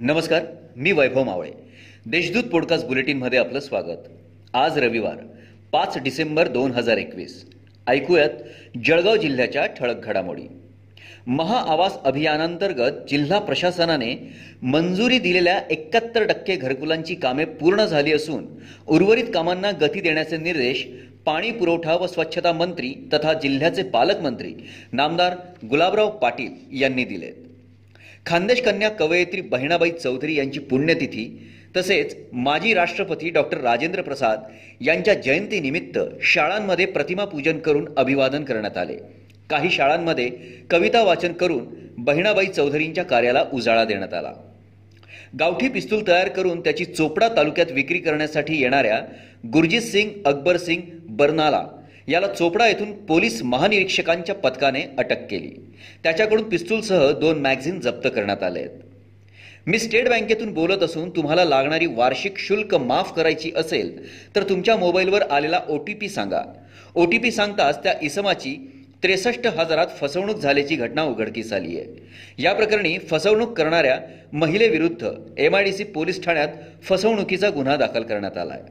नमस्कार मी वैभव मावळे. देशदूत पॉडकास्ट बुलेटिनमध्ये आपलं स्वागत. आज रविवार पाच डिसेंबर दोन हजार एकवीस. ऐकूयात जळगाव जिल्ह्याच्या ठळक घडामोडी. महाआवास अभियानांतर्गत जिल्हा प्रशासनाने मंजुरी दिलेल्या एकाहत्तर टक्के घरकुलांची कामे पूर्ण झाली असून उर्वरित कामांना गती देण्याचे निर्देश पाणी पुरवठा व स्वच्छता मंत्री तथा जिल्ह्याचे पालकमंत्री नामदार गुलाबराव पाटील यांनी दिलेत. खानदेश कन्या कवयित्री बहिणाबाई चौधरी यांची पुण्यतिथी तसेच माजी राष्ट्रपती डॉक्टर राजेंद्र प्रसाद यांच्या जयंतीनिमित्त शाळांमध्ये प्रतिमा पूजन करून अभिवादन करण्यात आले. काही शाळांमध्ये कविता वाचन करून बहिणाबाई चौधरींच्या कार्याला उजाळा देण्यात आला. गावठी पिस्तूल तयार करून त्याची चोपडा तालुक्यात विक्री करण्यासाठी येणाऱ्या गुरजीत सिंग अकबर सिंग बर्नाला याला चोपडा येथून पोलीस महानिरीक्षकांच्या पथकाने अटक केली. त्याच्याकडून पिस्तूलसह दोन मॅगझिन जप्त करण्यात आले आहेत. मी स्टेट बँकेतून बोलत असून तुम्हाला लागणारी वार्षिक शुल्क माफ करायची असेल तर तुमच्या मोबाईलवर आलेला ओ टी पी सांगा. ओ टी पी सांगताच त्या इसमाची त्रेसष्ट हजारात फसवणूक झाल्याची घटना उघडकीस आली आहे. या प्रकरणी फसवणूक करणाऱ्या महिलेविरुद्ध M I D C police ठाण्यात फसवणुकीचा गुन्हा दाखल करण्यात आला आहे.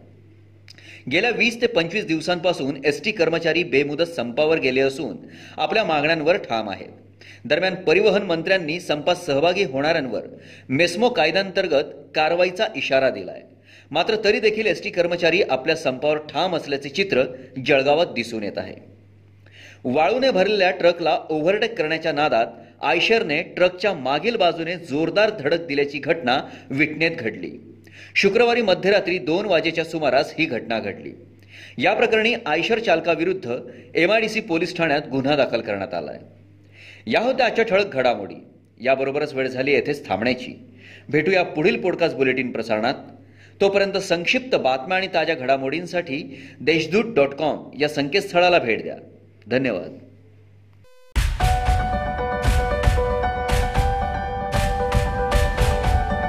गेल्या वीस ते पंचवीस दिवसांपासून एस टी कर्मचारी बेमुदत संपावर गेले असून आपल्या मागण्यांवर ठाम आहेत. दरम्यान परिवहन मंत्र्यांनी संपात सहभागी होणाऱ्यांवर मेस्मो कायद्यांतर्गत कारवाईचा इशारा दिलाय. मात्र तरी देखील एस टी कर्मचारी आपल्या संपावर ठाम असल्याचे चित्र जळगावात दिसून येत आहे. वाळूने भरलेल्या ट्रकला ओव्हरटेक करण्याच्या नादात आयशरने ट्रकच्या मागील बाजूने जोरदार धडक दिल्याची घटना विटनेत घडली. शुक्रवारी मध्यरात्री दोन वाजेच्या सुमारास ही घटना घडली. या प्रकरणी आयशर चालकाविरुद्ध एमआयडीसी पोलीस ठाण्यात गुन्हा दाखल करण्यात आला आहे या होत्या आजच्या ठळक घडामोडी. याबरोबरच वेळ झाली येथेच थांबण्याची. भेटूया पुढील पॉडकास्ट बुलेटिन प्रसारणात. तोपर्यंत संक्षिप्त बातम्या आणि ताज्या घडामोडींसाठी देशदूत डॉट कॉम या संकेतस्थळाला भेट द्या. धन्यवाद.